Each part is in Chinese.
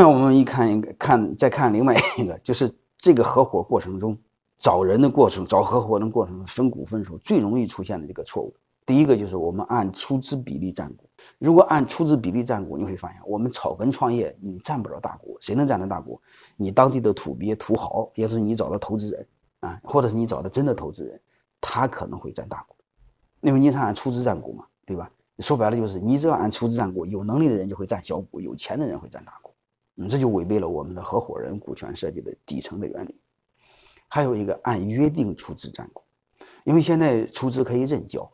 那我们一看一个看再看另外一个，就是这个合伙过程中找人的过程，找合伙人过程中分股份时候最容易出现的这个错误。第一个就是我们按出资比例占股，如果按出资比例占股，你会发现我们草根创业你占不着大股，谁能占得大股？你当地的土鳖土豪，也是你找的投资人啊，或者是你找的真的投资人，他可能会占大股，因为你是按出资占股嘛，对吧？说白了就是你只要按出资占股，有能力的人就会占小股，有钱的人会占大股，这就违背了我们的合伙人股权设计的底层的原理。还有一个按约定出资占股，因为现在出资可以认缴。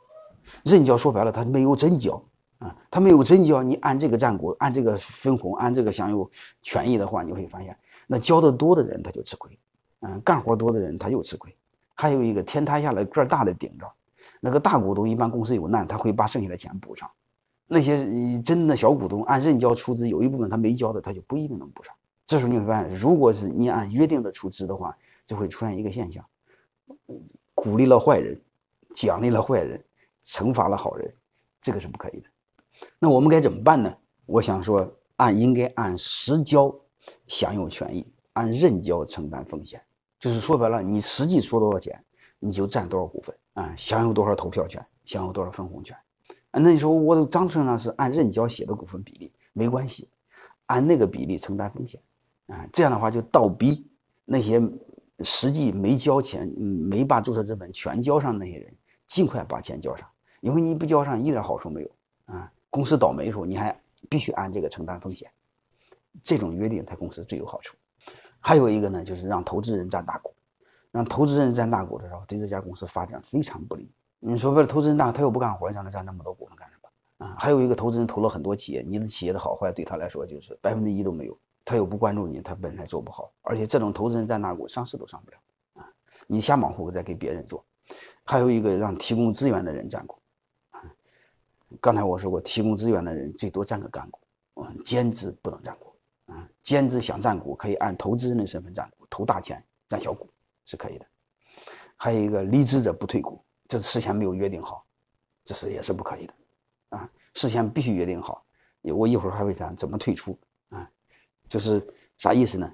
认缴说白了，他没有真交啊，他没有真交。你按这个占股，按这个分红，按这个享有权益的话，你会发现，那交的多的人他就吃亏，嗯，干活多的人他又吃亏。还有一个天塌下来个儿大的顶着，那个大股东一般公司有难，他会把剩下的钱补上。那些真的小股东按认交出资，有一部分他没交的，他就不一定能补上。这时候你会发现，如果是你按约定的出资的话，就会出现一个现象：鼓励了坏人，奖励了坏人。惩罚了好人，这个是不可以的。那我们该怎么办呢？我想说，按应该按实交享有权益，按认交承担风险。就是说白了，你实际出多少钱，你就占多少股份啊，享有多少投票权，享有多少分红权。那你说我章程上是按认缴写的股份比例，没关系，按那个比例承担风险啊。这样的话就倒逼那些实际没交钱、没把注册资本全交上那些人，尽快把钱交上。因为你不交上一点好处没有啊！公司倒霉的时候你还必须按这个承担风险，这种约定对公司最有好处。还有一个呢，就是让投资人占大股，让投资人占大股的时候，对这家公司发展非常不利。你说为了投资人大，他又不干活，让他占那么多股啊？还有一个投资人投了很多企业，你的企业的好坏对他来说就是百分之一都没有，他又不关注你，他本来做不好，而且这种投资人占大股，上市都上不了啊！你瞎忙活再给别人做。还有一个让提供资源的人占股。啊刚才我说过，提供资源的人最多占个干股，嗯，兼职不能占股，啊，兼职想占股可以按投资人的身份占股，投大钱占小股是可以的。还有一个离职者不退股，这事先没有约定好，这是也是不可以的，啊，事先必须约定好。我一会儿还会讲怎么退出，啊，就是啥意思呢？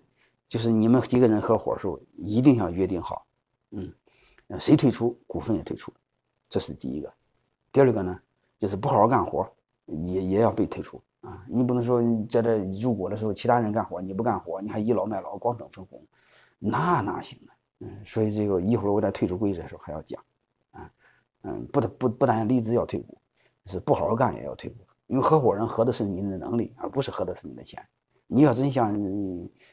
就是你们几个人合伙的时候一定要约定好，嗯，谁退出股份也退出，这是第一个。第二个呢？就是不好好干活，也也要被退出啊！你不能说在这入股的时候，其他人干活你不干活，你还倚老卖老，光等分红，那哪行呢？嗯，所以这个一会儿我在退出规则的时候还要讲，啊，嗯，不得不不但离职要退股，是不好好干也要退股，因为合伙人合的是你的能力，而不是合的是你的钱。你要真想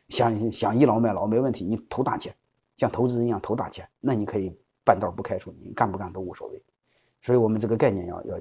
想想倚老卖老没问题，你投大钱，像投资人一样投大钱，那你可以半道不开除你，干不干都无所谓。所以我们这个概念要要。